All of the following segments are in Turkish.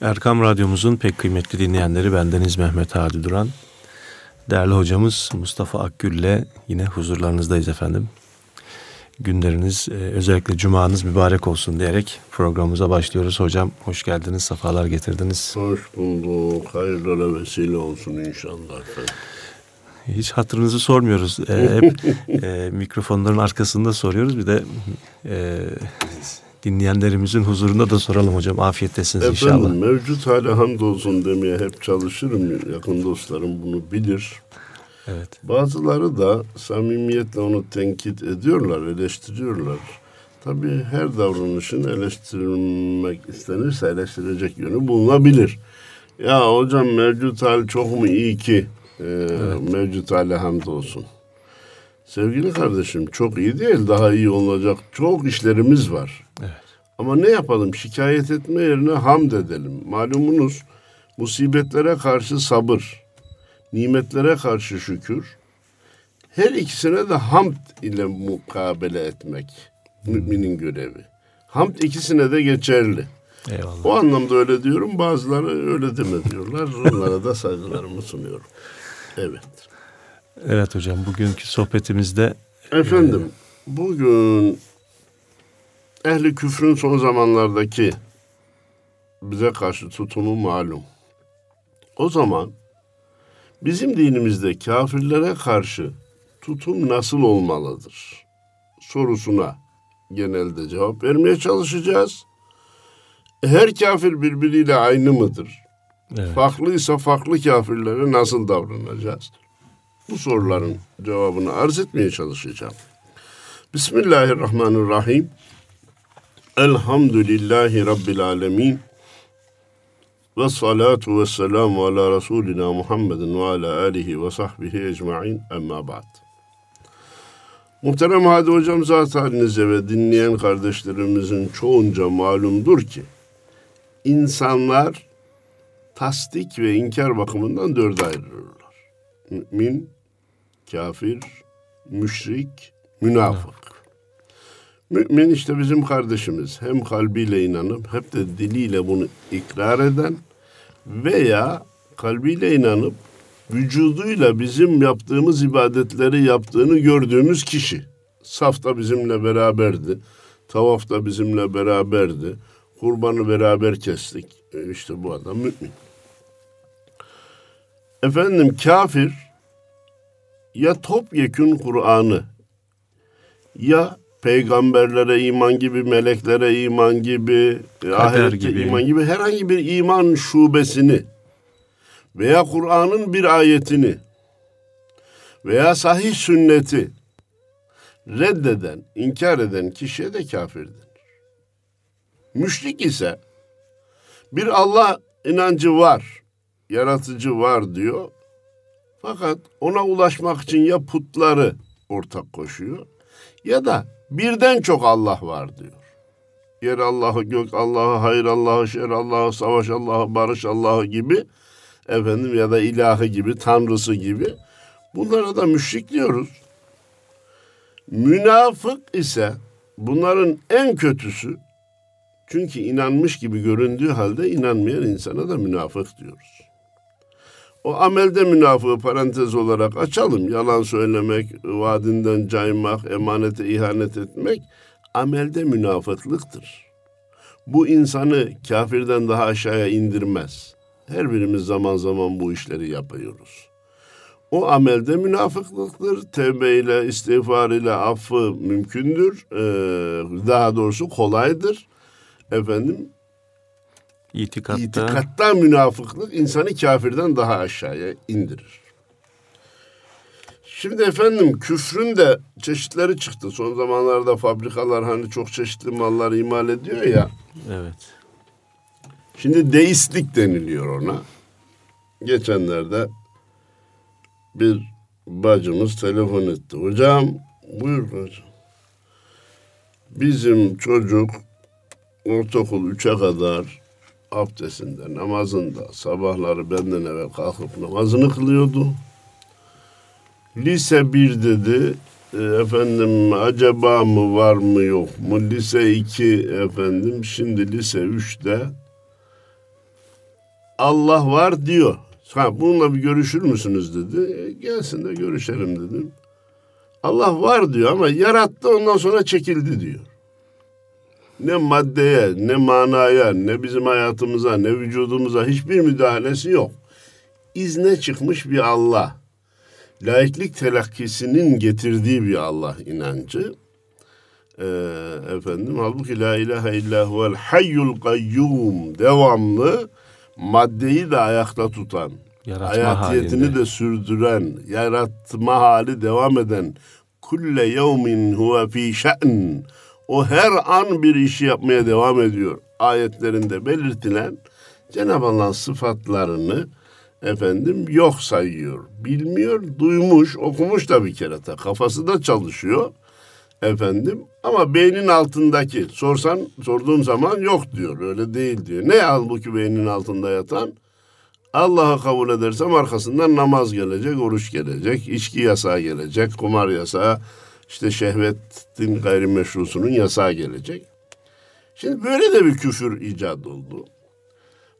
Erkam Radyomuzun pek kıymetli dinleyenleri bendeniz Mehmet Hadi Duran. Değerli hocamız Mustafa Akgül ile yine huzurlarınızdayız efendim. Günleriniz e, özellikle cumanız mübarek olsun diyerek programımıza başlıyoruz. Hocam hoş geldiniz, sefalar getirdiniz. Hoş bulduk. Hayırlara vesile olsun inşallah efendim. Hiç hatırınızı sormuyoruz. E, hep e, mikrofonların arkasında soruyoruz. Bir de e, dinleyenlerimizin huzurunda da soralım hocam. Afiyettesiniz Efendim, inşallah. mevcut hale hamdolsun demeye hep çalışırım. Yakın dostlarım bunu bilir. Evet. Bazıları da samimiyetle onu tenkit ediyorlar, eleştiriyorlar. Tabii her davranışın eleştirilmek istenirse eleştirecek yönü bulunabilir. Ya hocam mevcut hal çok mu iyi ki e, mevcut hale hamdolsun. Sevgili kardeşim çok iyi değil daha iyi olacak çok işlerimiz var. Evet. Ama ne yapalım şikayet etme yerine hamd edelim. Malumunuz musibetlere karşı sabır, nimetlere karşı şükür. Her ikisine de hamd ile mukabele etmek müminin görevi. Hamd ikisine de geçerli. Eyvallah. O anlamda öyle diyorum. Bazıları öyle deme diyorlar. Onlara da saygılarımı sunuyorum. Evet. Evet hocam bugünkü sohbetimizde Efendim bugün ehli küfrün son zamanlardaki bize karşı tutumu malum. O zaman bizim dinimizde kafirlere karşı tutum nasıl olmalıdır sorusuna genelde cevap vermeye çalışacağız. Her kafir birbiriyle aynı mıdır? evet, Farklıysa farklı kafirlere nasıl davranacağız? Bu soruların cevabını arz etmeye çalışacağım. Bismillahirrahmanirrahim. Elhamdülillahi Rabbil alemin. Ve salatu ve selamu ala Resulina Muhammedin ve ala alihi ve sahbihi ecma'in emma ba'd. Muhterem Hadi Hocam zat halinize ve dinleyen kardeşlerimizin çoğunca malumdur ki insanlar tasdik ve inkar bakımından dörde ayrılırlar. Mümin, kafir, müşrik, münafık. Mümin işte bizim kardeşimiz. Hem kalbiyle inanıp hep de diliyle bunu ikrar eden veya kalbiyle inanıp vücuduyla bizim yaptığımız ibadetleri yaptığını gördüğümüz kişi. Safta bizimle beraberdi. Tavafta bizimle beraberdi. Kurbanı beraber kestik. E İşte bu adam mümin. Efendim kafir ya topyekün Kur'an'ı ya peygamberlere iman gibi, meleklere iman gibi, ahirette gibi. iman gibi herhangi bir iman şubesini veya Kur'an'ın bir ayetini veya sahih sünneti reddeden, inkar eden kişiye de kafirdir. Müşrik ise bir Allah inancı var, yaratıcı var diyor. Fakat ona ulaşmak için ya putları ortak koşuyor ya da birden çok Allah var diyor. Yer Allah'ı, gök Allah'ı, hayır Allah'ı, şer Allah'ı, savaş Allah'ı, barış Allah'ı gibi efendim ya da ilahı gibi, tanrısı gibi bunlara da müşrik diyoruz. Münafık ise bunların en kötüsü çünkü inanmış gibi göründüğü halde inanmayan insana da münafık diyoruz. O amelde münafığı parantez olarak açalım. Yalan söylemek, vaadinden caymak, emanete ihanet etmek amelde münafıklıktır. Bu insanı kafirden daha aşağıya indirmez. Her birimiz zaman zaman bu işleri yapıyoruz. O amelde münafıklıktır. Tevbe ile, affı mümkündür. Ee, daha doğrusu kolaydır. Efendim itikatta, İtikatta münafıklık insanı kafirden daha aşağıya indirir. Şimdi efendim küfrün de çeşitleri çıktı. Son zamanlarda fabrikalar hani çok çeşitli mallar imal ediyor ya. evet. Şimdi deistlik deniliyor ona. Geçenlerde bir bacımız telefon etti. Hocam buyur hocam. Bizim çocuk ortaokul 3'e kadar abdestinde, namazında sabahları benden evvel kalkıp namazını kılıyordu. Lise 1 dedi. E, efendim acaba mı var mı yok mu? Lise 2 efendim şimdi lise 3'te Allah var diyor. Ha, bununla bir görüşür müsünüz dedi. E, gelsin de görüşelim dedim. Allah var diyor ama yarattı ondan sonra çekildi diyor. Ne maddeye, ne manaya, ne bizim hayatımıza, ne vücudumuza hiçbir müdahalesi yok. İzne çıkmış bir Allah. Laiklik telakkisinin getirdiği bir Allah inancı. Ee, efendim halbuki la ilahe illa huvel hayyul kayyum devamlı maddeyi de ayakta tutan, Yaratma hayatiyetini halinde. de sürdüren, yaratma hali devam eden kulle yevmin huve fi şe'n o her an bir işi yapmaya devam ediyor. Ayetlerinde belirtilen Cenab-ı Allah'ın sıfatlarını efendim yok sayıyor. Bilmiyor, duymuş, okumuş da bir kere de kafası da çalışıyor efendim ama beynin altındaki sorsan sorduğun zaman yok diyor öyle değil diyor. Ne halbuki beynin altında yatan? Allah'ı kabul edersem arkasından namaz gelecek, oruç gelecek, içki yasağı gelecek, kumar yasağı, işte şehvetin gayrimeşrusunun yasağı gelecek. Şimdi böyle de bir küfür icat oldu.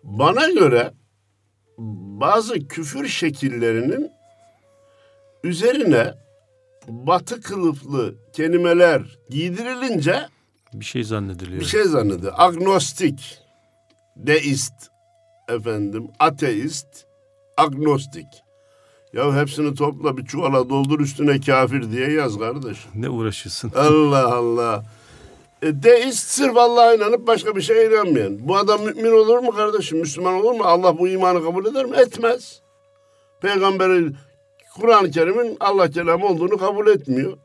Bana göre bazı küfür şekillerinin üzerine batı kılıflı kelimeler giydirilince Bir şey zannediliyor. bir şey zannediyor. Agnostik, deist, efendim, ateist, agnostik. Ya hepsini topla bir çuvala doldur üstüne kafir diye yaz kardeşim. Ne uğraşırsın? Allah Allah. E, deist sırf Allah'a inanıp başka bir şeye inanmayan. Bu adam mümin olur mu kardeşim? Müslüman olur mu? Allah bu imanı kabul eder mi? Etmez. Peygamberi Kur'an-ı Kerim'in Allah kelamı olduğunu kabul etmiyor.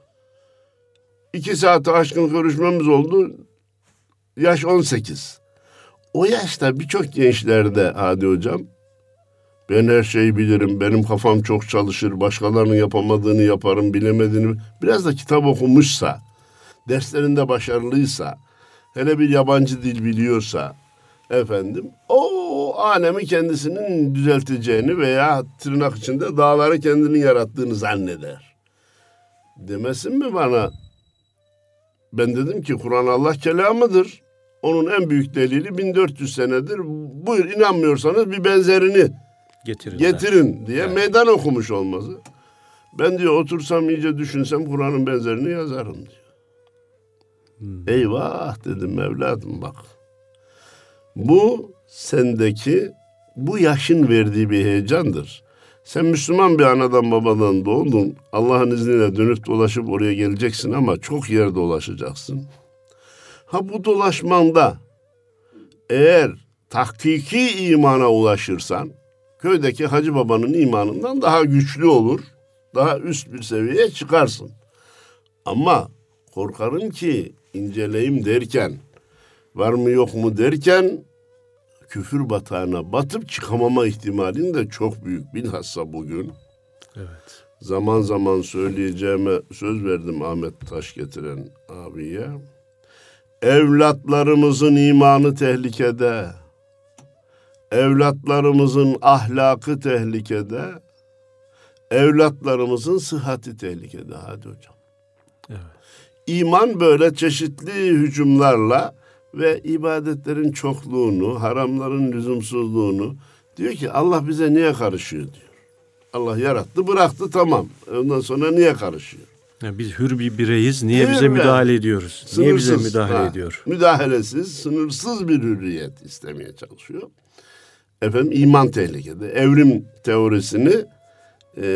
İki saate aşkın görüşmemiz oldu. Yaş 18. O yaşta birçok gençlerde Hadi Hocam ben her şeyi bilirim, benim kafam çok çalışır, başkalarının yapamadığını yaparım, bilemediğini... Biraz da kitap okumuşsa, derslerinde başarılıysa, hele bir yabancı dil biliyorsa, efendim, o alemi kendisinin düzelteceğini veya tırnak içinde dağları kendinin yarattığını zanneder. Demesin mi bana? Ben dedim ki Kur'an Allah kelamıdır. Onun en büyük delili 1400 senedir. Buyur inanmıyorsanız bir benzerini Getirin. getirin diye meydan okumuş olması. Ben diyor otursam iyice düşünsem Kur'an'ın benzerini yazarım diyor. Eyvah dedim evladım bak. Bu sendeki bu yaşın verdiği bir heyecandır. Sen Müslüman bir anadan babadan doğdun. Allah'ın izniyle dönüp dolaşıp oraya geleceksin ama çok yer dolaşacaksın. Ha bu dolaşmanda eğer tahkiki imana ulaşırsan köydeki hacı babanın imanından daha güçlü olur. Daha üst bir seviyeye çıkarsın. Ama korkarım ki inceleyim derken var mı yok mu derken küfür batağına batıp çıkamama ihtimalin de çok büyük. Bilhassa bugün Evet. zaman zaman söyleyeceğime söz verdim Ahmet Taş getiren abiye. Evlatlarımızın imanı tehlikede. Evlatlarımızın ahlakı tehlikede. Evlatlarımızın sıhhati tehlikede. Hadi hocam. Evet. İman böyle çeşitli hücumlarla ve ibadetlerin çokluğunu, haramların lüzumsuzluğunu diyor ki Allah bize niye karışıyor diyor. Allah yarattı bıraktı tamam. Ondan sonra niye karışıyor? Yani biz hür bir bireyiz. Niye Değil bize mi? müdahale ediyoruz? Niye bize Sınırsız, müdahale ha, ediyor? Müdahalesiz, sınırsız bir hürriyet istemeye çalışıyor. Efendim iman tehlikede. Evrim teorisini e,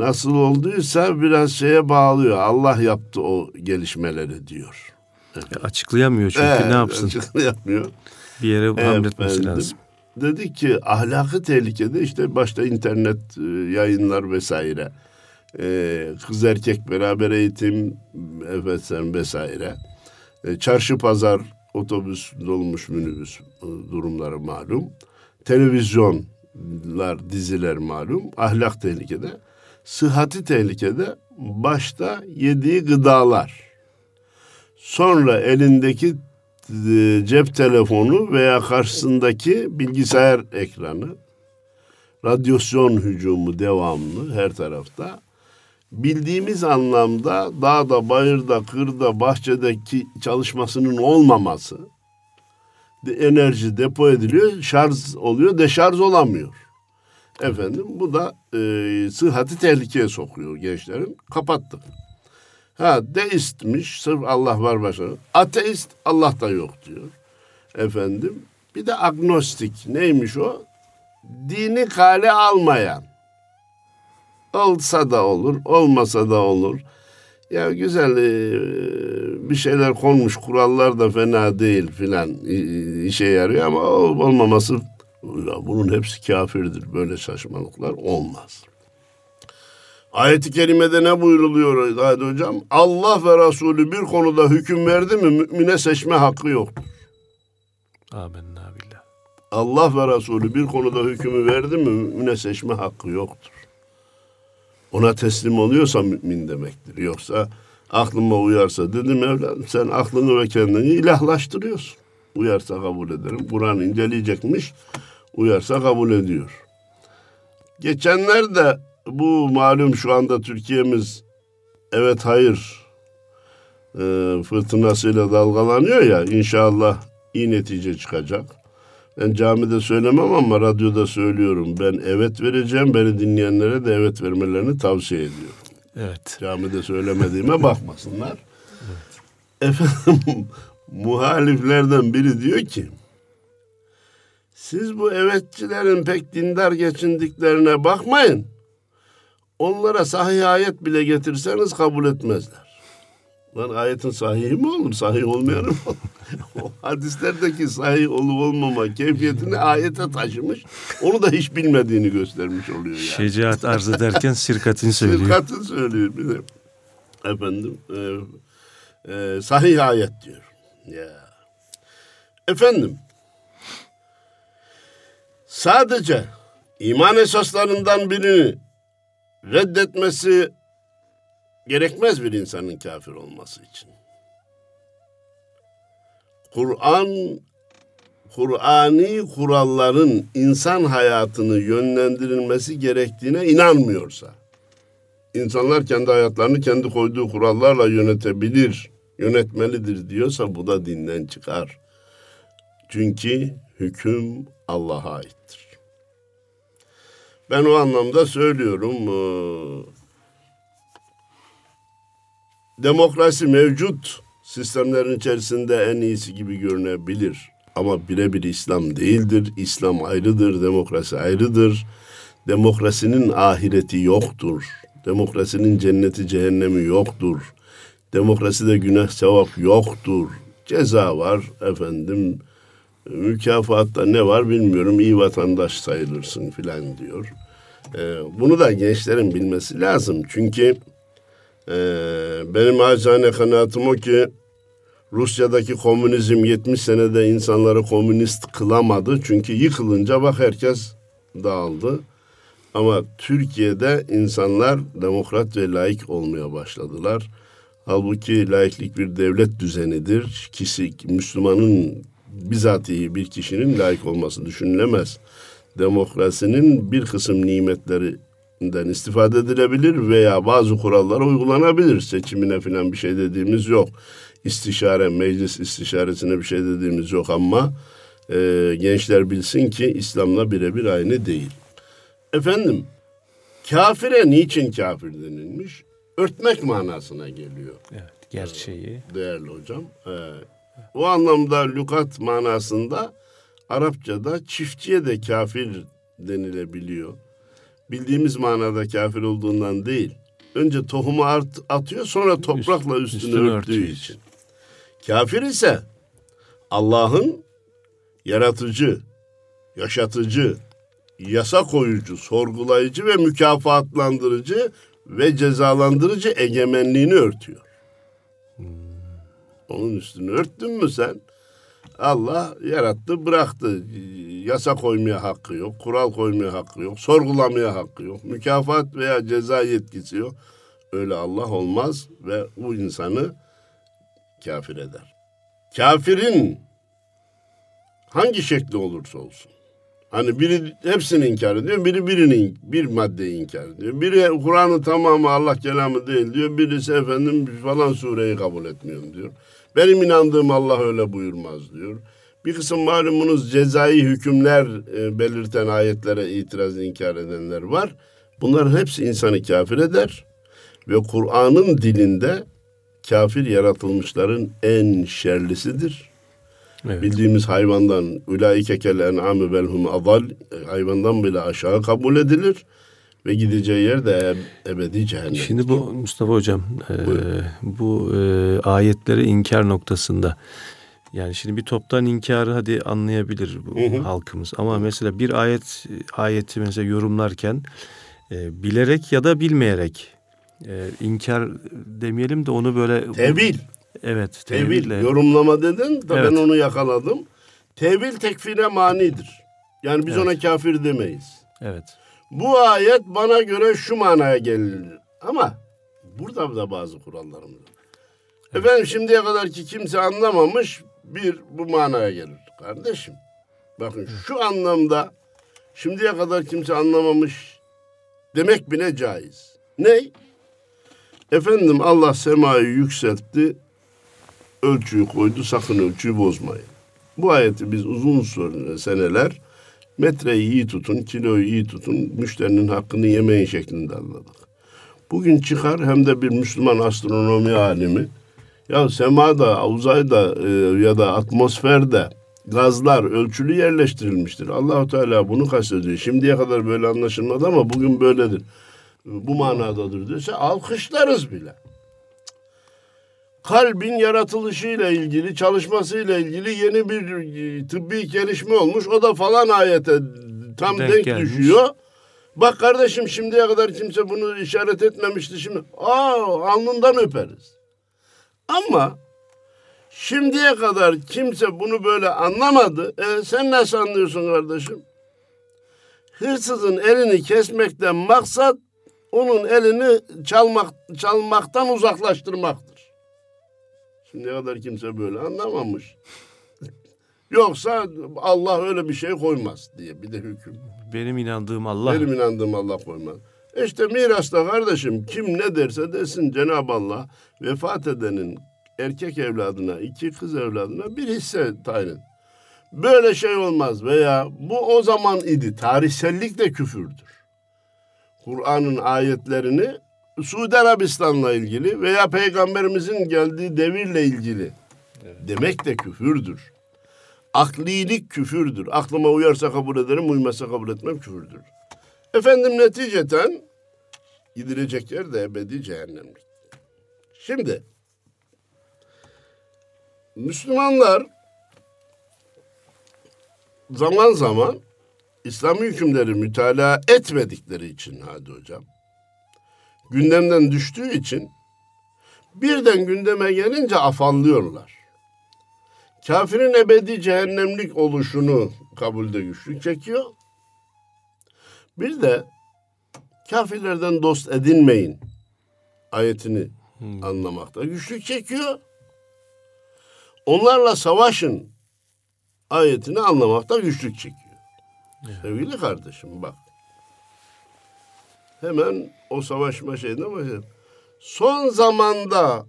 nasıl olduysa biraz şeye bağlıyor. Allah yaptı o gelişmeleri diyor. E, Açıklayamıyor çünkü Evet, ne yapsın? Yapmıyor. Bir yere hamletmesi Efendim, lazım. Dedik ki ahlakı tehlikede işte başta internet e, yayınlar vesaire. E, kız erkek beraber eğitim efendim vesaire. E, çarşı pazar otobüs dolmuş minibüs e, durumları malum. Televizyonlar diziler malum. Ahlak tehlikede. Sıhhati tehlikede. Başta yediği gıdalar. Sonra elindeki e, cep telefonu veya karşısındaki bilgisayar ekranı, radyasyon hücumu devamlı her tarafta. Bildiğimiz anlamda dağda, bayırda, kırda, bahçedeki çalışmasının olmaması, enerji depo ediliyor, şarj oluyor, deşarj olamıyor. Efendim bu da e, sıhhati tehlikeye sokuyor gençlerin. Kapattık. Ha deistmiş, sırf Allah var başka. Ateist, Allah da yok diyor. Efendim bir de agnostik. Neymiş o? Dini kale almayan. Olsa da olur, olmasa da olur. Ya güzel e, bir şeyler konmuş, kurallar da fena değil filan işe yarıyor ama ol- olmaması ya bunun hepsi kafirdir. Böyle saçmalıklar olmaz. Ayet-i kerimede ne buyruluyor Hadi hocam? Allah ve Resulü bir konuda hüküm verdi mi mümine seçme hakkı yoktur. Amenna billah. Allah ve Resulü bir konuda hükmü verdi mi mümine seçme hakkı yoktur. Ona teslim oluyorsa mümin demektir. Yoksa aklıma uyarsa dedim evladım sen aklını ve kendini ilahlaştırıyorsun. Uyarsa kabul ederim. Kur'an inceleyecekmiş. Uyarsa kabul ediyor. Geçenlerde bu malum şu anda Türkiye'miz evet hayır e, fırtınasıyla dalgalanıyor ya inşallah iyi netice çıkacak. Ben camide söylemem ama radyoda söylüyorum. Ben evet vereceğim. Beni dinleyenlere de evet vermelerini tavsiye ediyorum. Evet. Camide söylemediğime bakmasınlar. Efendim muhaliflerden biri diyor ki siz bu evetçilerin pek dindar geçindiklerine bakmayın. Onlara sahih ayet bile getirseniz kabul etmezler. Lan ayetin sahihi mi olur? Sahih olmayanı mı o hadislerdeki sahih olup olmama keyfiyetini ayete taşımış. Onu da hiç bilmediğini göstermiş oluyor yani. Şecaat arz ederken sirkatin söylüyor. Sirkatın söylüyor bir de. Efendim e, e, sahih ayet diyor. Ya. Efendim sadece iman esaslarından birini reddetmesi gerekmez bir insanın kafir olması için. Kur'an Kur'ani kuralların insan hayatını yönlendirilmesi gerektiğine inanmıyorsa, insanlar kendi hayatlarını kendi koyduğu kurallarla yönetebilir, yönetmelidir diyorsa bu da dinden çıkar. Çünkü hüküm Allah'a aittir. Ben o anlamda söylüyorum, demokrasi mevcut sistemlerin içerisinde en iyisi gibi görünebilir. Ama birebir İslam değildir. İslam ayrıdır, demokrasi ayrıdır. Demokrasinin ahireti yoktur. Demokrasinin cenneti cehennemi yoktur. Demokraside günah sevap yoktur. Ceza var efendim. Mükafatta ne var bilmiyorum. İyi vatandaş sayılırsın filan diyor. Ee, bunu da gençlerin bilmesi lazım. Çünkü ee, benim acizane kanaatim o ki Rusya'daki komünizm 70 senede insanları komünist kılamadı. Çünkü yıkılınca bak herkes dağıldı. Ama Türkiye'de insanlar demokrat ve laik olmaya başladılar. Halbuki laiklik bir devlet düzenidir. Kişi, Müslümanın bizatihi bir kişinin laik olması düşünülemez. Demokrasinin bir kısım nimetlerinden istifade edilebilir veya bazı kurallara uygulanabilir. Seçimine falan bir şey dediğimiz yok. İstişare, meclis istişaresine bir şey dediğimiz yok ama e, gençler bilsin ki İslam'la birebir aynı değil. Efendim, kafire niçin kafir denilmiş? Örtmek manasına geliyor Evet, gerçeği. değerli hocam. Ee, o anlamda lügat manasında Arapçada çiftçiye de kafir denilebiliyor. Bildiğimiz manada kafir olduğundan değil. Önce tohumu art, atıyor sonra toprakla üstünü, üstünü örttüğü için. Kafir ise Allah'ın yaratıcı, yaşatıcı, yasa koyucu, sorgulayıcı ve mükafatlandırıcı ve cezalandırıcı egemenliğini örtüyor. Onun üstünü örttün mü sen? Allah yarattı, bıraktı. Yasa koymaya hakkı yok, kural koymaya hakkı yok, sorgulamaya hakkı yok, mükafat veya ceza yetkisi yok. Öyle Allah olmaz ve bu insanı kafir eder. Kafirin hangi şekli olursa olsun. Hani biri hepsini inkar ediyor, biri birini bir maddeyi inkar ediyor. Biri Kur'an'ın tamamı Allah kelamı değil diyor. Birisi efendim falan sureyi kabul etmiyorum diyor. Benim inandığım Allah öyle buyurmaz diyor. Bir kısım malumunuz cezai hükümler e, belirten ayetlere itiraz inkar edenler var. Bunların hepsi insanı kafir eder ve Kur'an'ın dilinde kafir yaratılmışların en şerlisidir. Evet. Bildiğimiz hayvandan ulaike kel en'amü belhum adal hayvandan bile aşağı kabul edilir ve gideceği yer de eb- ebedi cehennem. Şimdi bu Mustafa Hocam e, bu e, ayetleri inkar noktasında yani şimdi bir toptan inkarı hadi anlayabilir bu halkımız ama mesela bir ayet ayeti mesela yorumlarken e, bilerek ya da bilmeyerek e, inkar demeyelim de onu böyle Tevil. evet Tevil, yorumlama dedin da Evet. ben onu yakaladım. Tevil tekfire manidir. Yani biz Evet. ona kafir demeyiz. evet Bu ayet bana göre şu manaya gelir. Ama burada da bazı kurallarımız var. Efendim şimdiye kadar ki kimse anlamamış bir bu manaya gelir. Kardeşim bakın şu anlamda şimdiye kadar kimse anlamamış demek bile caiz. Ne? Efendim Allah semayı yükseltti, ölçüyü koydu, sakın ölçüyü bozmayın. Bu ayeti biz uzun süre seneler metreyi iyi tutun, kiloyu iyi tutun, müşterinin hakkını yemeyin şeklinde anladık. Bugün çıkar hem de bir Müslüman astronomi alimi ya semada, uzayda e, ya da atmosferde gazlar ölçülü yerleştirilmiştir. Allahu Teala bunu kastediyor. Şimdiye kadar böyle anlaşılmadı ama bugün böyledir. Bu manadadır diyorsa alkışlarız bile. Kalbin yaratılışıyla ilgili, çalışmasıyla ilgili yeni bir e, tıbbi gelişme olmuş. O da falan ayete tam Denk denk, gelmiş. düşüyor. Bak kardeşim şimdiye kadar kimse bunu işaret etmemişti şimdi. Aa alnından öperiz. Ama şimdiye kadar kimse bunu böyle anlamadı. E, sen nasıl anlıyorsun kardeşim? Hırsızın elini kesmekten maksat onun elini çalmak çalmaktan uzaklaştırmaktır. Şimdiye kadar kimse böyle anlamamış. Yoksa Allah öyle bir şey koymaz diye bir de hüküm. benim inandığım Allah Benim inandığım Allah koymaz. İşte mirasta kardeşim kim ne derse desin Cenab-ı Allah vefat edenin erkek evladına, iki kız evladına bir hisse tayin. et. Böyle şey olmaz veya bu o zaman idi. Tarihsellik de küfürdür. Kur'an'ın ayetlerini Suudi Arabistan'la ilgili veya peygamberimizin geldiği devirle ilgili demek de küfürdür. Aklilik küfürdür. Aklıma uyarsa kabul ederim, uymazsa kabul etmem küfürdür. Efendim neticeten gidilecek yer de ebedi cehennemlik. Şimdi Müslümanlar zaman zaman İslami hükümleri mütalaa etmedikleri için hadi hocam gündemden düştüğü için birden gündeme gelince afallıyorlar. Kafirin ebedi cehennemlik oluşunu kabulde güçlük çekiyor. Bir de kafirlerden dost edinmeyin ayetini anlamakta güçlük çekiyor. Onlarla savaşın ayetini anlamakta güçlük çekiyor. Sevgili kardeşim bak. Hemen o savaşma şeyine başlayalım. Son zamanda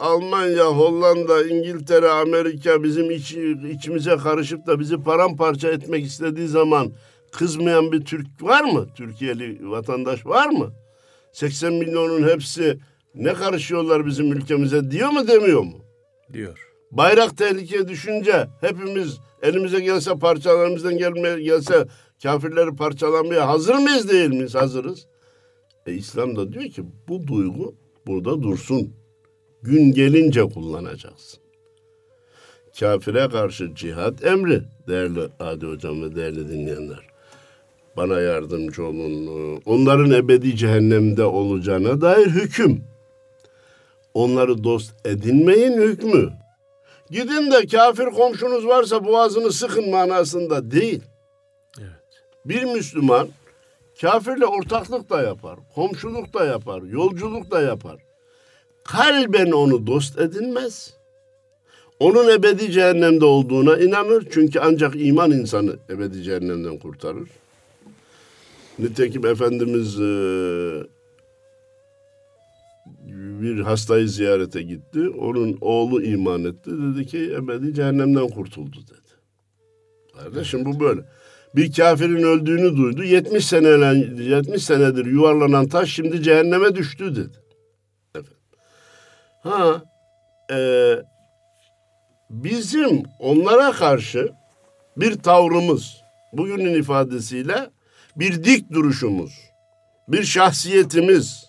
Almanya, Hollanda, İngiltere, Amerika bizim iç, içimize karışıp da bizi paramparça etmek istediği zaman kızmayan bir Türk var mı? Türkiye'li vatandaş var mı? 80 milyonun hepsi ne karışıyorlar bizim ülkemize diyor mu demiyor mu? diyor. Bayrak tehlikeye düşünce hepimiz elimize gelse parçalarımızdan gelme, gelse kafirleri parçalamaya hazır mıyız değil miyiz? Hazırız. E, İslam da diyor ki bu duygu burada dursun. Gün gelince kullanacaksın. Kafire karşı cihat emri değerli Adi Hocam ve değerli dinleyenler. Bana yardımcı olun. Onların ebedi cehennemde olacağına dair hüküm. Onları dost edinmeyin hükmü. Gidin de kafir komşunuz varsa boğazını sıkın manasında değil. Evet. Bir Müslüman kafirle ortaklık da yapar, komşuluk da yapar, yolculuk da yapar. Kalben onu dost edinmez. Onun ebedi cehennemde olduğuna inanır. Çünkü ancak iman insanı ebedi cehennemden kurtarır. Nitekim Efendimiz eee, bir hastayı ziyarete gitti. Onun oğlu iman etti. Dedi ki ebedi cehennemden kurtuldu dedi. Kardeşim bu böyle. Bir kafirin öldüğünü duydu. 70 seneler 70 senedir yuvarlanan taş şimdi cehenneme düştü dedi. Ha e, bizim onlara karşı bir tavrımız, bugünün ifadesiyle bir dik duruşumuz, bir şahsiyetimiz,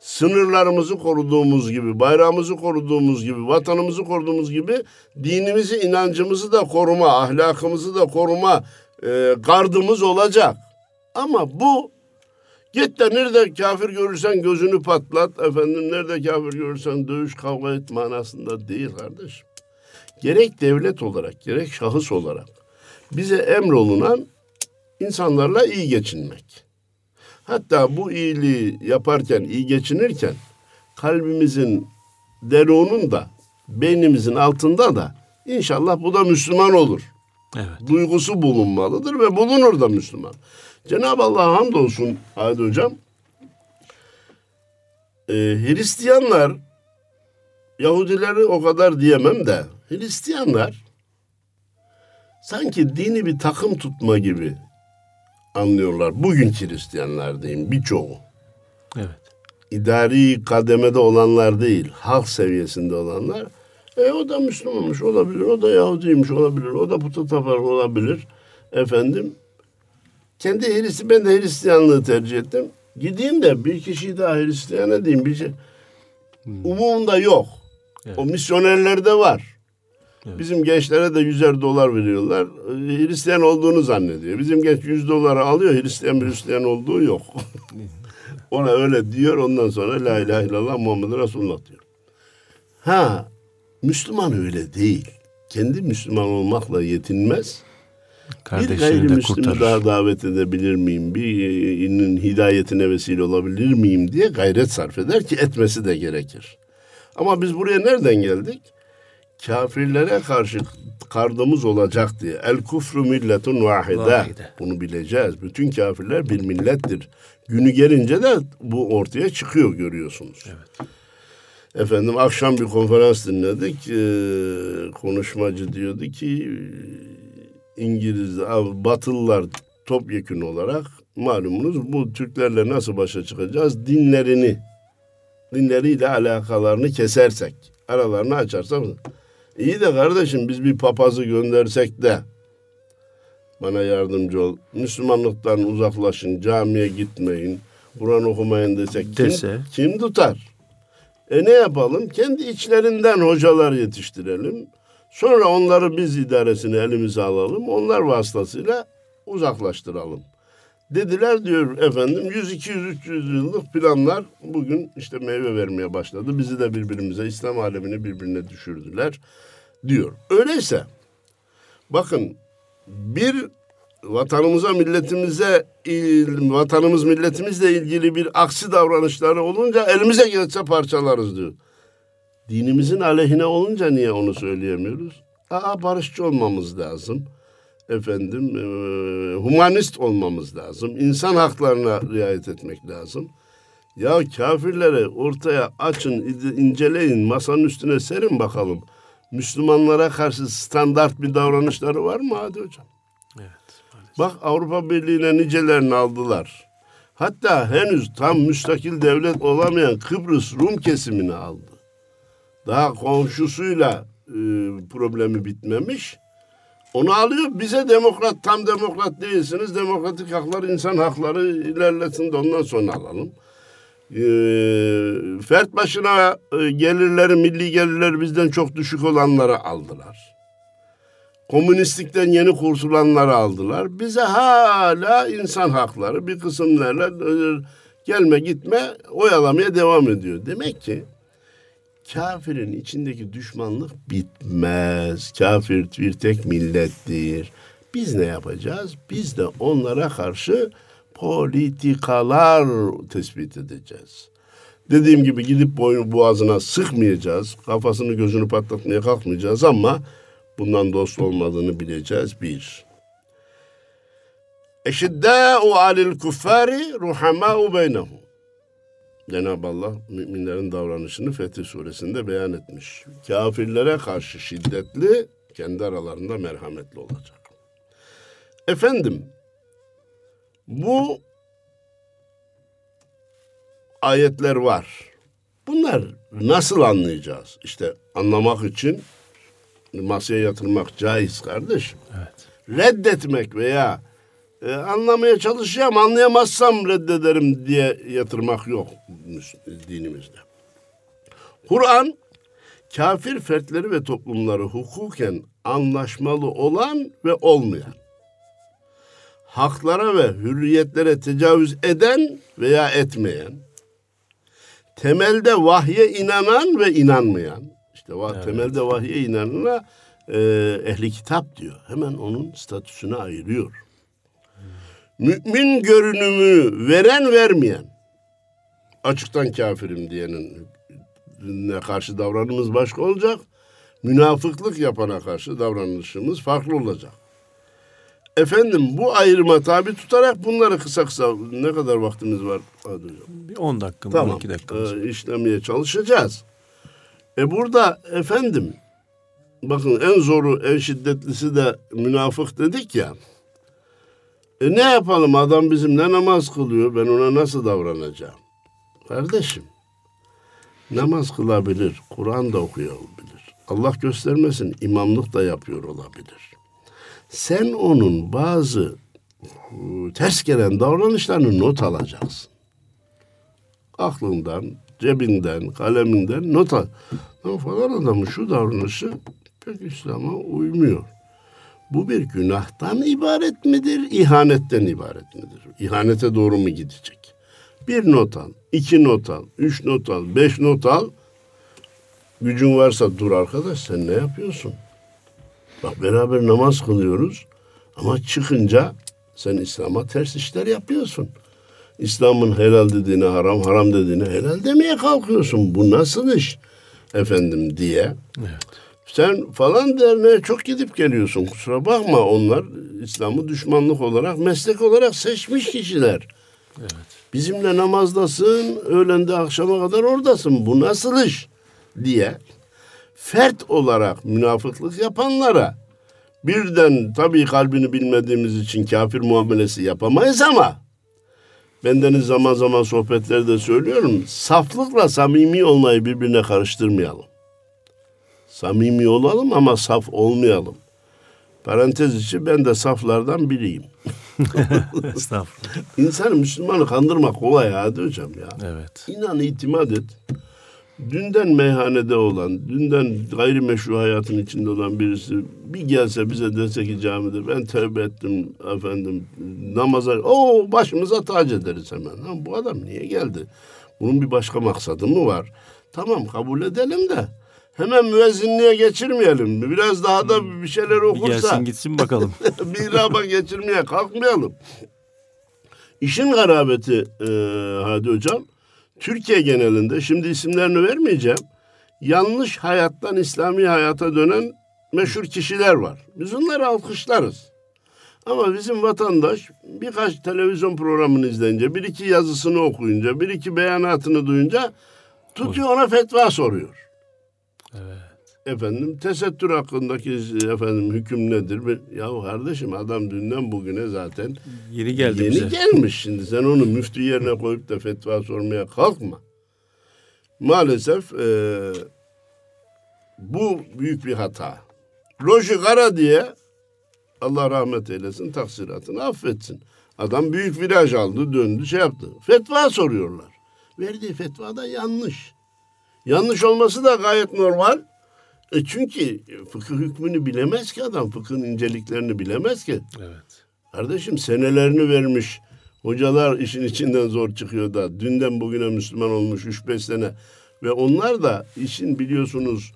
sınırlarımızı koruduğumuz gibi, bayrağımızı koruduğumuz gibi, vatanımızı koruduğumuz gibi dinimizi, inancımızı da koruma, ahlakımızı da koruma e, gardımız olacak. Ama bu git de nerede kafir görürsen gözünü patlat, efendim nerede kafir görürsen dövüş kavga et manasında değil kardeşim. Gerek devlet olarak, gerek şahıs olarak bize emrolunan insanlarla iyi geçinmek. Hatta bu iyiliği yaparken, iyi geçinirken kalbimizin derunun beynimizin altında da inşallah bu da Müslüman olur. Evet. Duygusu bulunmalıdır ve bulunur da Müslüman. Cenab-ı Allah'a hamdolsun Hadi Hocam. Ee, Hristiyanlar Yahudileri o kadar diyemem de Hristiyanlar sanki dini bir takım tutma gibi anlıyorlar. Bugün Hristiyanlar diyeyim birçoğu. Evet. İdari kademede olanlar değil, halk seviyesinde olanlar. E o da Müslümanmış olabilir, o da Yahudiymiş olabilir, o da puta tapar olabilir. Efendim, kendi Hristiyan, ben de Hristiyanlığı tercih ettim. Gideyim de bir kişiyi daha Hristiyan edeyim. Bir şey. Hmm. Umumunda yok. Evet. O misyonerlerde var. Evet. Bizim gençlere de yüzer dolar veriyorlar. Ee, Hristiyan olduğunu zannediyor. Bizim genç yüz doları alıyor. Hristiyan bir Hristiyan olduğu yok. Ona öyle diyor. Ondan sonra La ilahe illallah Muhammed Resulullah diyor. Ha Müslüman öyle değil. Kendi Müslüman olmakla yetinmez. Bir gayrimüslimi daha davet edebilir miyim? Birinin hidayetine vesile olabilir miyim diye gayret sarf eder ki etmesi de gerekir. Ama biz buraya nereden geldik? kafirlere karşı kardımız olacak diye. El kufru milletun vahide. vahide. Bunu bileceğiz. Bütün kafirler bir millettir. Günü gelince de bu ortaya çıkıyor görüyorsunuz. Evet. Efendim akşam bir konferans dinledik. Ee, konuşmacı diyordu ki İngiliz, Batılılar topyekun olarak malumunuz bu Türklerle nasıl başa çıkacağız? Dinlerini, dinleriyle alakalarını kesersek, aralarını açarsak İyi de kardeşim biz bir papazı göndersek de bana yardımcı ol. Müslümanlıktan uzaklaşın, camiye gitmeyin, Kur'an okumayın desek kim, Dese. kim tutar? E ne yapalım? Kendi içlerinden hocalar yetiştirelim. Sonra onları biz idaresini elimize alalım. Onlar vasıtasıyla uzaklaştıralım. Dediler diyor efendim 100 200 300 yıllık planlar bugün işte meyve vermeye başladı. Bizi de birbirimize İslam alemini birbirine düşürdüler diyor. Öyleyse bakın bir vatanımıza milletimize vatanımız milletimizle ilgili bir aksi davranışları olunca elimize geçse parçalarız diyor. Dinimizin aleyhine olunca niye onu söyleyemiyoruz? Aa barışçı olmamız lazım efendim e, humanist olmamız lazım. İnsan haklarına riayet etmek lazım. Ya kafirlere ortaya açın, inceleyin, masanın üstüne serin bakalım. Müslümanlara karşı standart bir davranışları var mı hadi hocam? Bak Avrupa Birliği'ne nicelerini aldılar. Hatta henüz tam müstakil devlet olamayan Kıbrıs Rum kesimini aldı. Daha komşusuyla e, problemi bitmemiş. Onu alıyor bize demokrat tam demokrat değilsiniz. Demokratik haklar insan hakları ilerlesin de ondan sonra alalım. Ee, fert başına e, gelirleri milli gelirleri bizden çok düşük olanları aldılar. Komünistlikten yeni kurtulanları aldılar. Bize hala insan hakları bir kısımlarla e, gelme gitme oyalamaya devam ediyor. Demek ki kafirin içindeki düşmanlık bitmez. Kafir bir tek millettir. Biz ne yapacağız? Biz de onlara karşı politikalar tespit edeceğiz. Dediğim gibi gidip boynu boğazına sıkmayacağız. Kafasını gözünü patlatmaya kalkmayacağız ama bundan dost olmadığını bileceğiz bir. Eşiddâ'u alil kuffari ruhamâ'u beynehum. Cenab-ı Allah müminlerin davranışını Fetih suresinde beyan etmiş. Kafirlere karşı şiddetli, kendi aralarında merhametli olacak. Efendim, bu ayetler var. Bunlar nasıl anlayacağız? İşte anlamak için masaya yatırmak caiz kardeş. Evet. Reddetmek veya e, anlamaya çalışacağım anlayamazsam reddederim diye yatırmak yok dinimizde. Kur'an kafir fertleri ve toplumları hukuken anlaşmalı olan ve olmayan, haklara ve hürriyetlere tecavüz eden veya etmeyen, temelde vahye inanan ve inanmayan, işte va- Evet. temelde vahye inanana e, ehli kitap diyor. Hemen onun statüsünü ayırıyor. Mümin görünümü veren vermeyen, açıktan kafirim diyenin ne karşı davranımız başka olacak. Münafıklık yapana karşı davranışımız farklı olacak. Efendim bu ayrıma tabi tutarak bunları kısa kısa ne kadar vaktimiz var? Hadi hocam. Bir 10 dakika, Tamam. 12 dakikamız. Ee, işlemeye çalışacağız. E burada efendim bakın en zoru en şiddetlisi de münafık dedik ya. E ne yapalım adam bizimle namaz kılıyor ben ona nasıl davranacağım? Kardeşim namaz kılabilir, Kur'an da okuyabilir. Allah göstermesin imamlık da yapıyor olabilir. Sen onun bazı e, ters gelen davranışlarını not alacaksın aklından, cebinden, kaleminden not al. Falan adamın şu davranışı pek İslam'a uymuyor. Bu bir günahtan ibaret midir, ihanetten ibaret midir? İhanete doğru mu gidecek? Bir not al, iki not al, üç not al, beş not al. Gücün varsa dur arkadaş sen ne yapıyorsun? Bak beraber namaz kılıyoruz ama çıkınca sen İslam'a ters işler yapıyorsun. İslam'ın helal dediğini haram, haram dediğini helal demeye kalkıyorsun. Bu nasıl iş efendim diye. Evet. Sen falan derneğe çok gidip geliyorsun. Kusura bakma onlar İslam'ı düşmanlık olarak, meslek olarak seçmiş kişiler. Evet. Bizimle namazdasın, öğlende akşama kadar oradasın. Bu nasıl iş diye fert olarak münafıklık yapanlara birden tabii kalbini bilmediğimiz için kafir muamelesi yapamayız ama bendeniz zaman zaman sohbetlerde söylüyorum. Saflıkla samimi olmayı birbirine karıştırmayalım. Samimi olalım ama saf olmayalım. Parantez içi ben de saflardan biriyim. Estağfurullah. İnsanı Müslümanı kandırmak kolay hadi hocam ya. Evet. İnan itimat et. Dünden meyhanede olan, dünden gayrimeşru hayatın içinde olan birisi bir gelse bize dese ki camide ben tövbe ettim efendim namaza o başımıza tac ederiz hemen. Lan bu adam niye geldi? Bunun bir başka maksadı mı var? Tamam kabul edelim de hemen müezzinliğe geçirmeyelim. Biraz daha da bir şeyler Bir okursa gelsin gitsin bakalım. bir ilaba geçirmeye kalkmayalım. İşin garabeti e, Hadi Hocam, Türkiye genelinde, şimdi isimlerini vermeyeceğim, yanlış hayattan İslami hayata dönen meşhur kişiler var. Biz onları alkışlarız. Ama bizim vatandaş birkaç televizyon programını izleyince, bir iki yazısını okuyunca, bir iki beyanatını duyunca tutuyor ona fetva soruyor. Evet. Efendim tesettür hakkındaki efendim hüküm nedir? Ya kardeşim adam dünden bugüne zaten Yeni geldi yeni bize. gelmiş şimdi. Sen onu müftü yerine koyup da fetva sormaya kalkma. Maalesef eee, bu büyük bir hata. Loji kara diye Allah rahmet eylesin taksiratını affetsin. Adam büyük viraj aldı döndü şey yaptı. Fetva soruyorlar. Verdiği fetva da yanlış. Yanlış olması da gayet normal. E çünkü fıkıh hükmünü bilemez ki adam. Fıkhın inceliklerini bilemez ki. Evet. Kardeşim senelerini vermiş. Hocalar işin içinden zor çıkıyor da dünden bugüne Müslüman olmuş 3-5 sene. Ve onlar da işin biliyorsunuz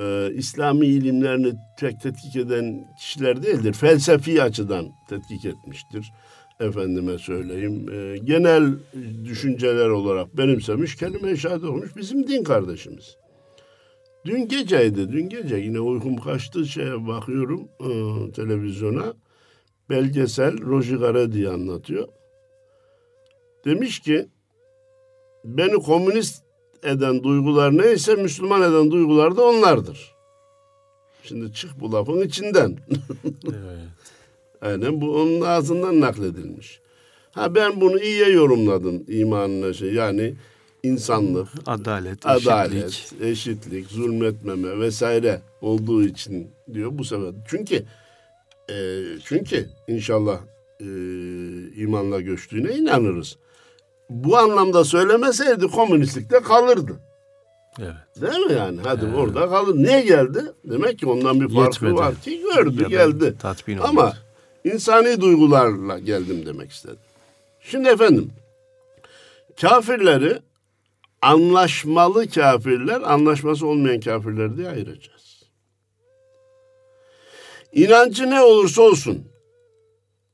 e, İslami ilimlerini tek tetkik eden kişiler değildir. Felsefi açıdan tetkik etmiştir. Efendime söyleyeyim. e, genel düşünceler olarak benimsemiş, kelime-i şehadet okumuş bizim din kardeşimiz. Dün geceydi, dün gece yine uykum kaçtı şeye bakıyorum e, televizyona belgesel Roji Gara diye anlatıyor. Demiş ki beni komünist eden duygular neyse Müslüman eden duygular da onlardır. Şimdi çık bu lafın içinden. Evet. Aynen bu onun ağzından nakledilmiş. Ha ben bunu iyiye yorumladım imanına şey. Yani insanlık, Adalet, adalet, eşitlik. eşitlik, zulmetmeme vesaire olduğu için diyor bu sefer. Çünkü e, çünkü inşallah e, imanla göçtüğüne inanırız. Bu anlamda söylemeseydi komünistlikte kalırdı. Evet. Değil mi yani? Hadi orada kalır. Niye geldi? Demek ki ondan bir farkı Yetmedi. var ki gördü, Ya geldi. tatmin Ama insani duygularla geldim demek istedim. Şimdi efendim, kafirleri anlaşmalı kafirler, anlaşması olmayan kafirler diye ayıracağız. İnancı ne olursa olsun,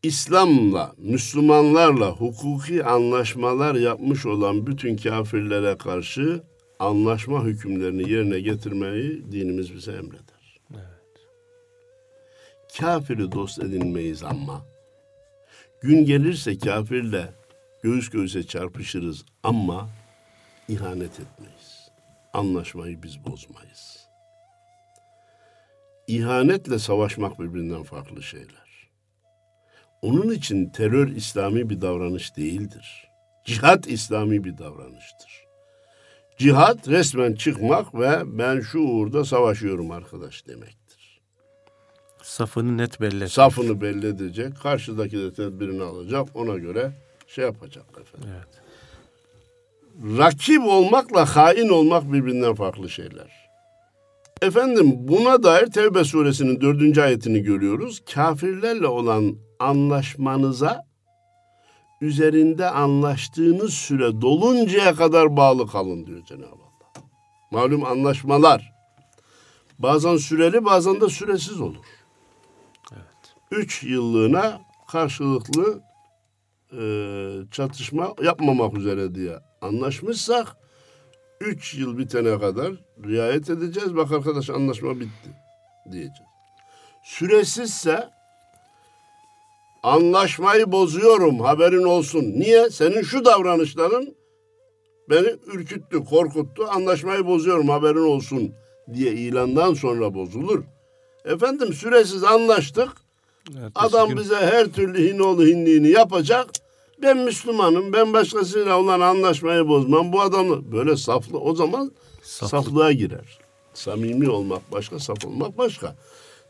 İslam'la, Müslümanlarla hukuki anlaşmalar yapmış olan bütün kafirlere karşı anlaşma hükümlerini yerine getirmeyi dinimiz bize emreder. Kafiri dost edinmeyiz ama gün gelirse kafirle göğüs göğüse çarpışırız ama ihanet etmeyiz. Anlaşmayı biz bozmayız. İhanetle savaşmak birbirinden farklı şeyler. Onun için terör İslami bir davranış değildir. Cihat İslami bir davranıştır. Cihat resmen çıkmak ve ben şu uğurda savaşıyorum arkadaş demektir. Safını net belli. Safını belli edecek, karşıdaki de tedbirini alacak, ona göre şey yapacak efendim. Evet. Rakip olmakla hain olmak birbirinden farklı şeyler. Efendim buna dair Tevbe suresinin dördüncü ayetini görüyoruz. Kafirlerle olan anlaşmanıza üzerinde anlaştığınız süre doluncaya kadar bağlı kalın diyor Cenab-ı Allah. Malum anlaşmalar bazen süreli bazen de süresiz olur. Evet. Üç yıllığına karşılıklı e, çatışma yapmamak üzere diye anlaşmışsak üç yıl bitene kadar riayet edeceğiz. Bak arkadaş anlaşma bitti diyeceğiz. Süresizse anlaşmayı bozuyorum haberin olsun. Niye? Senin şu davranışların beni ürküttü, korkuttu. Anlaşmayı bozuyorum haberin olsun diye ilandan sonra bozulur. Efendim süresiz anlaştık. Ertesi Adam gün- bize her türlü hinoğlu hinliğini yapacak. Ben Müslümanım, ben başkasıyla olan anlaşmayı bozmam. Bu adamı böyle saflı, o zaman Saflık. saflığa girer. Samimi olmak başka, saf olmak başka.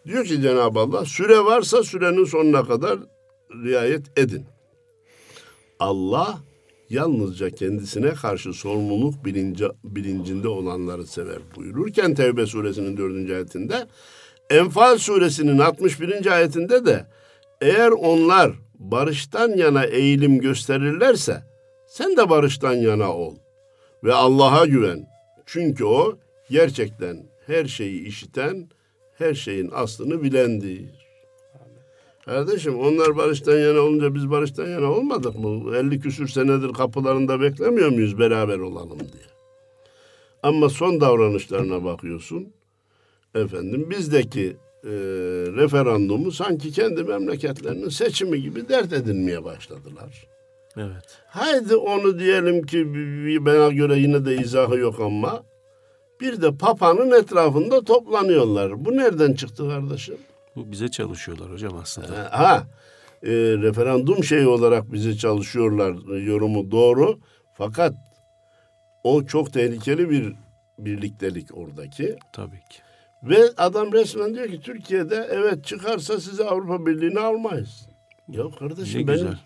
Diyor ki Cenab-ı Allah, süre varsa sürenin sonuna kadar riayet edin. Allah yalnızca kendisine karşı sorumluluk bilinci, bilincinde olanları sever buyururken Tevbe suresinin dördüncü ayetinde Enfal suresinin 61. ayetinde de eğer onlar barıştan yana eğilim gösterirlerse sen de barıştan yana ol ve Allah'a güven. Çünkü o gerçekten her şeyi işiten, her şeyin aslını bilendir. Kardeşim onlar barıştan yana olunca biz barıştan yana olmadık mı? 50 küsür senedir kapılarında beklemiyor muyuz beraber olalım diye. Ama son davranışlarına bakıyorsun. Efendim bizdeki e, referandumu sanki kendi memleketlerinin seçimi gibi dert edinmeye başladılar. Evet. Haydi onu diyelim ki bana göre yine de izahı yok ama bir de Papa'nın etrafında toplanıyorlar. Bu nereden çıktı kardeşim? Bu bize çalışıyorlar hocam aslında. Ha, e, referandum şeyi olarak bize çalışıyorlar e, yorumu doğru. Fakat o çok tehlikeli bir birliktelik oradaki. Tabii ki. Ve adam resmen diyor ki Türkiye'de evet çıkarsa sizi Avrupa Birliği'ne almayız. Ya kardeşim Ne benim, güzel.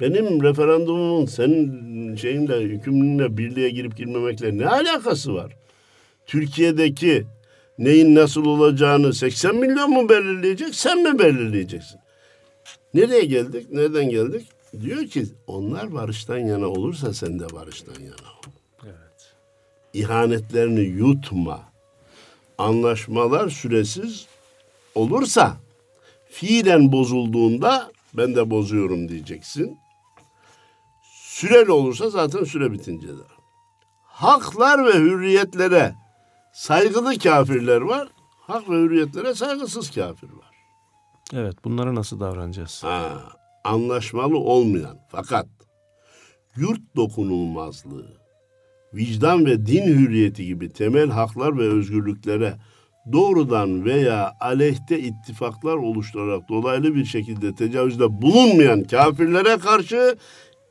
benim referandumumun senin şeyinle hükümlünle birliğe girip girmemekle ne alakası var? Türkiye'deki neyin nasıl olacağını 80 milyon mu belirleyecek sen mi belirleyeceksin? Nereye geldik? Nereden geldik? Diyor ki onlar barıştan yana olursa sen de barıştan yana ol. Evet. İhanetlerini yutma. Anlaşmalar süresiz olursa fiilen bozulduğunda ben de bozuyorum diyeceksin. Süreli olursa zaten süre bitince de. Haklar ve hürriyetlere saygılı kafirler var. Hak ve hürriyetlere saygısız kafir var. Evet. Bunlara nasıl davranacağız? Ha, anlaşmalı olmayan fakat yurt dokunulmazlığı, vicdan ve din hürriyeti gibi temel haklar ve özgürlüklere doğrudan veya aleyhte ittifaklar oluşturarak dolaylı bir şekilde tecavüzde bulunmayan kafirlere karşı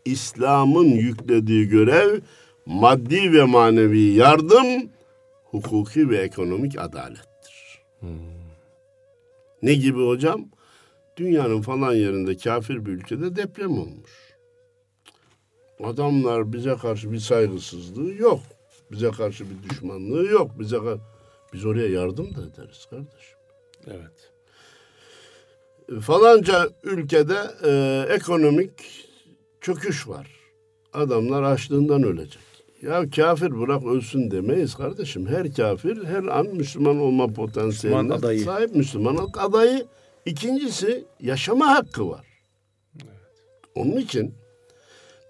İslam'ın yüklediği görev maddi ve manevi yardım, hukuki ve ekonomik adalettir. Ne gibi hocam? Dünyanın falan yerinde kafir bir ülkede deprem olmuş. Adamlar bize karşı bir saygısızlığı yok. Bize karşı bir düşmanlığı yok. Bize biz oraya yardım da ederiz kardeşim. Evet. Falanca ülkede e, ekonomik çöküş var. Adamlar açlığından ölecek. Ya kafir bırak ölsün demeyiz kardeşim. Her kafir her an Müslüman olma potansiyeline Müslüman adayı. sahip Müslümanlık adayı. İkincisi yaşama hakkı var. Onun için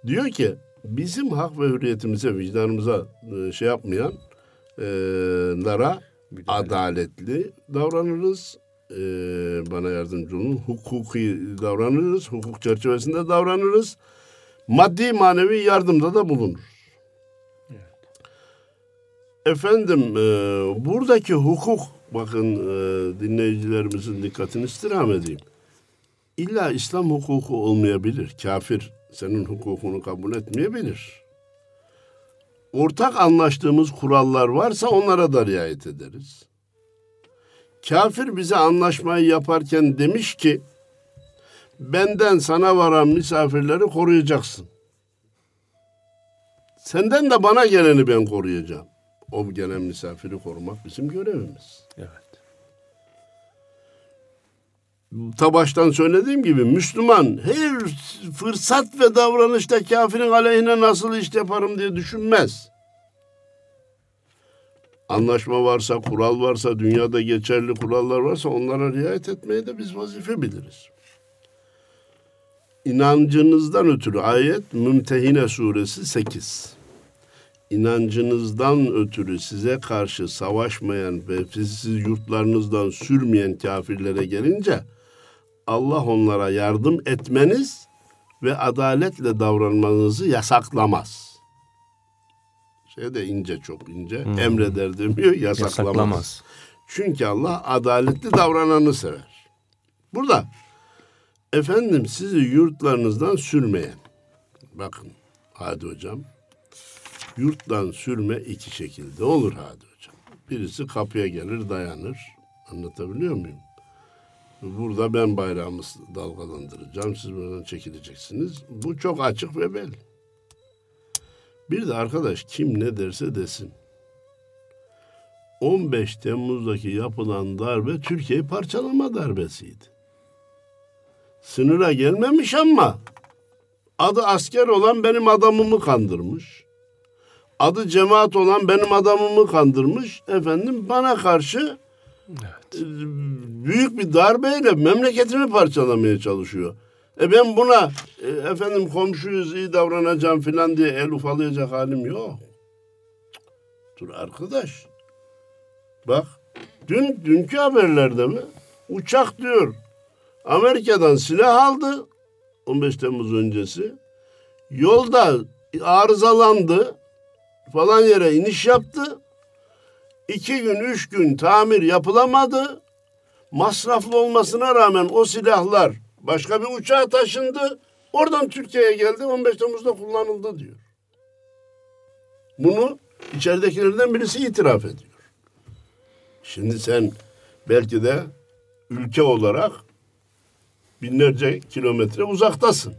diyor ki bizim hak ve hürriyetimize, vicdanımıza e, şey yapmayan e, lara adaletli davranırız. E, bana yardımcı olun. Hukuki davranırız. Hukuk çerçevesinde davranırız. Maddi manevi yardımda da bulunur. Efendim e, buradaki hukuk bakın e, dinleyicilerimizin dikkatini istirham edeyim. İlla İslam hukuku olmayabilir. Kafir senin hukukunu kabul etmeyebilir. Ortak anlaştığımız kurallar varsa onlara da riayet ederiz. Kafir bize anlaşmayı yaparken demiş ki benden sana varan misafirleri koruyacaksın. Senden de bana geleni ben koruyacağım. O gelen misafiri korumak bizim görevimiz. Evet. Ta baştan söylediğim gibi Müslüman her fırsat ve davranışta kafirin aleyhine nasıl iş yaparım diye düşünmez. Anlaşma varsa, kural varsa, dünyada geçerli kurallar varsa onlara riayet etmeye de biz vazife biliriz. İnancınızdan ötürü ayet Mümtehine suresi 8. İnancınızdan ötürü size karşı savaşmayan ve sizi yurtlarınızdan sürmeyen kafirlere gelince Allah onlara yardım etmeniz ve adaletle davranmanızı yasaklamaz. Şey de ince çok ince. Emreder demiyor, yasaklamaz. Yasaklamaz. Çünkü Allah adaletli davrananı sever. Burada efendim sizi yurtlarınızdan sürmeyen. Bakın Hadi hocam. Yurttan sürme iki şekilde olur Hadi hocam. Birisi kapıya gelir dayanır. Anlatabiliyor muyum? Burada ben bayrağımı dalgalandıracağım. Siz buradan çekileceksiniz. Bu çok açık ve belli. Bir de arkadaş kim ne derse desin. 15 Temmuz'daki yapılan darbe Türkiye'yi parçalama darbesiydi. Sınıra gelmemiş ama adı asker olan benim adamımı kandırmış. Adı cemaat olan benim adamımı kandırmış. Efendim bana karşı Evet. e, büyük bir darbeyle memleketimi parçalamaya çalışıyor. E ben buna e, efendim komşuyuz iyi davranacağım filan diye el ufalayacak halim yok. Dur arkadaş. Bak dün dünkü haberlerde mi? Uçak diyor. Amerika'dan silah aldı 15 Temmuz öncesi. Yolda arızalandı. Falan yere iniş yaptı. İki gün, üç gün tamir yapılamadı. Masraflı olmasına rağmen o silahlar başka bir uçağa taşındı. Oradan Türkiye'ye geldi 15 Temmuz'da kullanıldı diyor. Bunu içeridekilerden birisi itiraf ediyor. Şimdi sen belki de ülke olarak binlerce kilometre uzaktasın.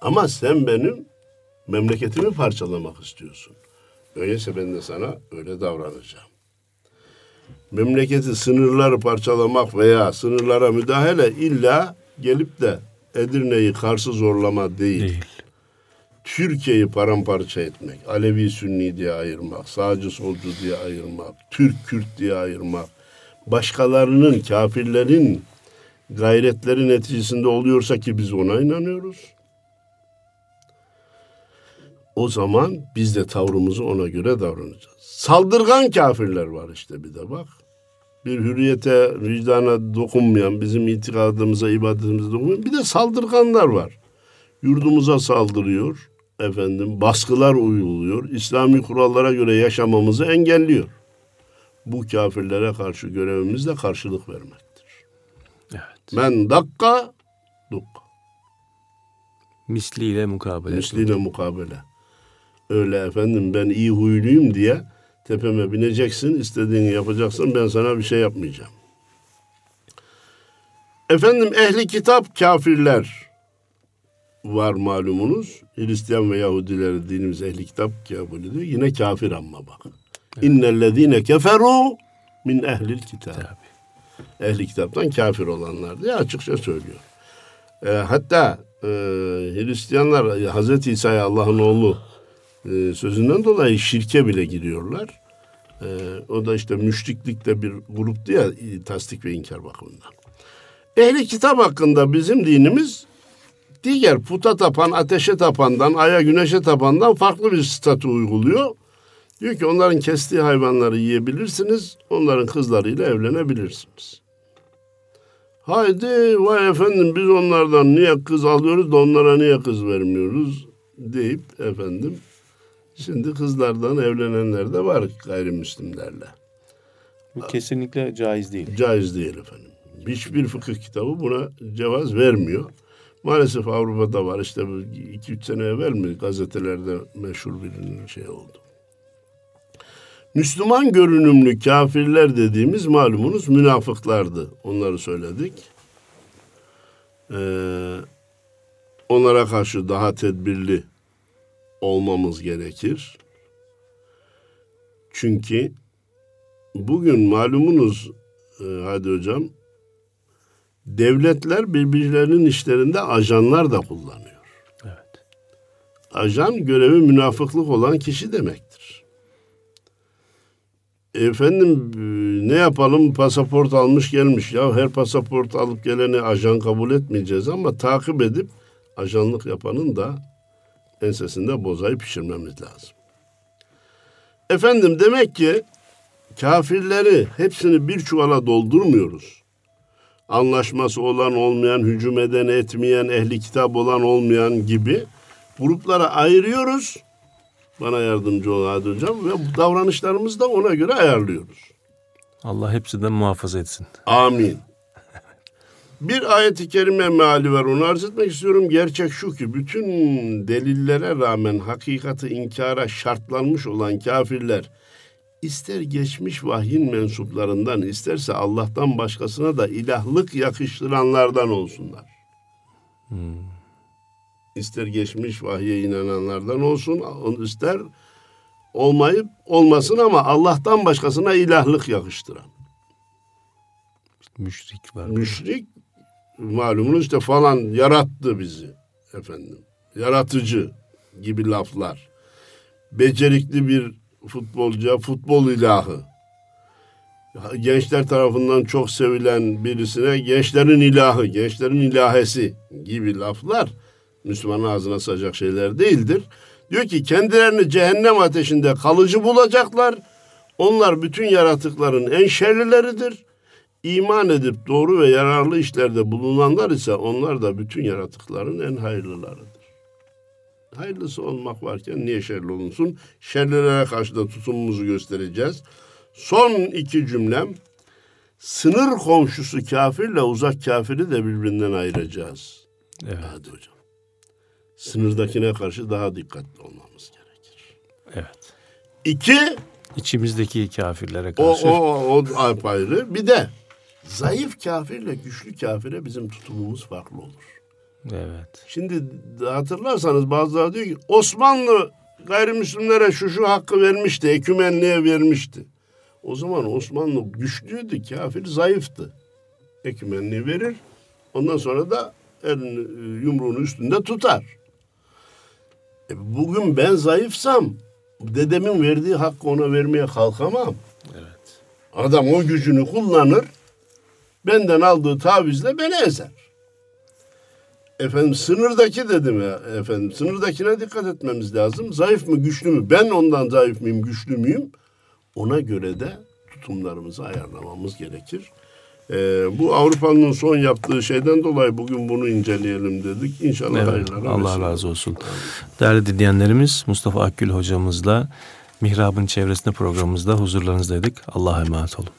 Ama sen benim memleketimi parçalamak istiyorsun. Öyleyse ben de sana öyle davranacağım. Memleketi sınırları parçalamak veya sınırlara müdahale illa gelip de Edirne'yi Kars'ı zorlama değil. Değil. Türkiye'yi paramparça etmek, Alevi Sünni diye ayırmak, sağcı solcu diye ayırmak, Türk Kürt diye ayırmak, başkalarının, kafirlerin gayretleri neticesinde oluyorsa ki biz ona inanıyoruz. O zaman biz de tavrımızı ona göre davranacağız. Saldırgan kafirler var işte bir de bak. Bir hürriyete, vicdana dokunmayan, bizim itikadımıza, ibadetimize dokunmayan bir de saldırganlar var. Yurdumuza saldırıyor, efendim baskılar uyguluyor, İslami kurallara göre yaşamamızı engelliyor. bu kafirlere karşı görevimiz de karşılık vermektir. Evet. Men dakka dukka. Misliyle mukabele. Misliyle mukabele. Öyle efendim ben iyi huyluyum diye tepeme bineceksin, istediğini yapacaksın, ben sana bir şey yapmayacağım. Efendim ehli kitap kafirler var malumunuz. Hristiyan ve Yahudileri dinimiz ehli kitap kabul ediyor. Yine kafir ama bak. İnnellezine keferu min ehlil kitap. Tabii. Ehli kitaptan kafir olanlar diye açıkça söylüyor. E, hatta e, Hristiyanlar Hazreti İsa'ya Allah'ın oğlu e, sözünden dolayı şirke bile giriyorlar. E, o da işte müşriklikte bir gruptu ya e, tasdik ve inkar bakımından. Ehli kitap hakkında bizim dinimiz diğer puta tapan, ateşe tapandan, aya güneşe tapandan farklı bir statü uyguluyor. Diyor ki onların kestiği hayvanları yiyebilirsiniz, onların kızlarıyla evlenebilirsiniz. Haydi vay efendim biz onlardan niye kız alıyoruz da onlara niye kız vermiyoruz deyip efendim şimdi kızlardan evlenenler de var gayrimüslimlerle. Bu kesinlikle caiz değil. Caiz değil efendim. Hiçbir fıkıh kitabı buna cevaz vermiyor. Maalesef Avrupa'da var işte 2-3 sene evvel mi gazetelerde meşhur bir şey oldu. Müslüman görünümlü kafirler dediğimiz malumunuz münafıklardı. Onları söyledik. Ee, onlara karşı daha tedbirli olmamız gerekir. Çünkü bugün malumunuz e, hadi hocam devletler birbirlerinin işlerinde ajanlar da kullanıyor. Evet. Ajan görevi münafıklık olan kişi demektir. Efendim e, ne yapalım pasaport almış gelmiş ya her pasaport alıp geleni ajan kabul etmeyeceğiz ama takip edip ajanlık yapanın da ensesinde bozayı pişirmemiz lazım. Efendim demek ki kafirleri hepsini bir çuvala doldurmuyoruz. Anlaşması olan olmayan, hücum eden etmeyen, ehli kitap olan olmayan gibi gruplara ayırıyoruz. Bana yardımcı ol Hadi Hocam ve bu davranışlarımızı da ona göre ayarlıyoruz. Allah hepsinden muhafaza etsin. Amin. Bir ayeti kerime meali var onu arz etmek istiyorum. Gerçek şu ki bütün delillere rağmen hakikati inkara şartlanmış olan kafirler ister geçmiş vahyin mensuplarından isterse Allah'tan başkasına da ilahlık yakıştıranlardan olsunlar. İster geçmiş vahye inananlardan olsun, ister olmayıp olmasın ama Allah'tan başkasına ilahlık yakıştıran. Müşrik var. Müşrik malumunuz işte falan yarattı bizi efendim. Yaratıcı gibi laflar. Becerikli bir futbolcuya futbol ilahı. Gençler tarafından çok sevilen birisine gençlerin ilahı, gençlerin ilahesi gibi laflar Müslümanın ağzına sığacak şeyler değildir. Diyor ki kendilerini cehennem ateşinde kalıcı bulacaklar. Onlar bütün yaratıkların en şerlileridir. İman edip doğru ve yararlı işlerde bulunanlar ise onlar da bütün yaratıkların en hayırlılarıdır. Hayırlısı olmak varken niye şerli olunsun? Şerlilere karşı da tutumumuzu göstereceğiz. Son iki cümlem. Sınır komşusu kafirle uzak kafiri de birbirinden ayıracağız. Evet. Hadi hocam. Sınırdakine karşı daha dikkatli olmamız gerekir. Evet. İki, İçimizdeki kafirlere o, karşı. o, o ayrı. Bir de zayıf kafirle güçlü kafire bizim tutumumuz farklı olur. Evet. Şimdi hatırlarsanız bazıları diyor ki Osmanlı gayrimüslimlere şu şu hakkı vermişti, ekümenliğe vermişti. O zaman Osmanlı güçlüydü, kafir zayıftı. Ekümenliği verir, ondan sonra da elini, yumruğunu üstünde tutar. E, bugün ben zayıfsam, dedemin verdiği hakkı ona vermeye kalkamam. Evet. Adam o gücünü kullanır, benden aldığı tavizle beni ezer. Efendim sınırdaki dedim ya efendim sınırdakine dikkat etmemiz lazım. Zayıf mı güçlü mü? Ben ondan zayıf mıyım güçlü müyüm? Ona göre de tutumlarımızı ayarlamamız gerekir. Ee, bu Avrupa'nın son yaptığı şeyden dolayı bugün bunu inceleyelim dedik. İnşallah Evet, hayırlara Allah vesile razı olsun. Değerli dinleyenlerimiz Mustafa Akgül hocamızla Mihrab'ın çevresinde programımızda huzurlarınızdaydık. Allah'a emanet olun.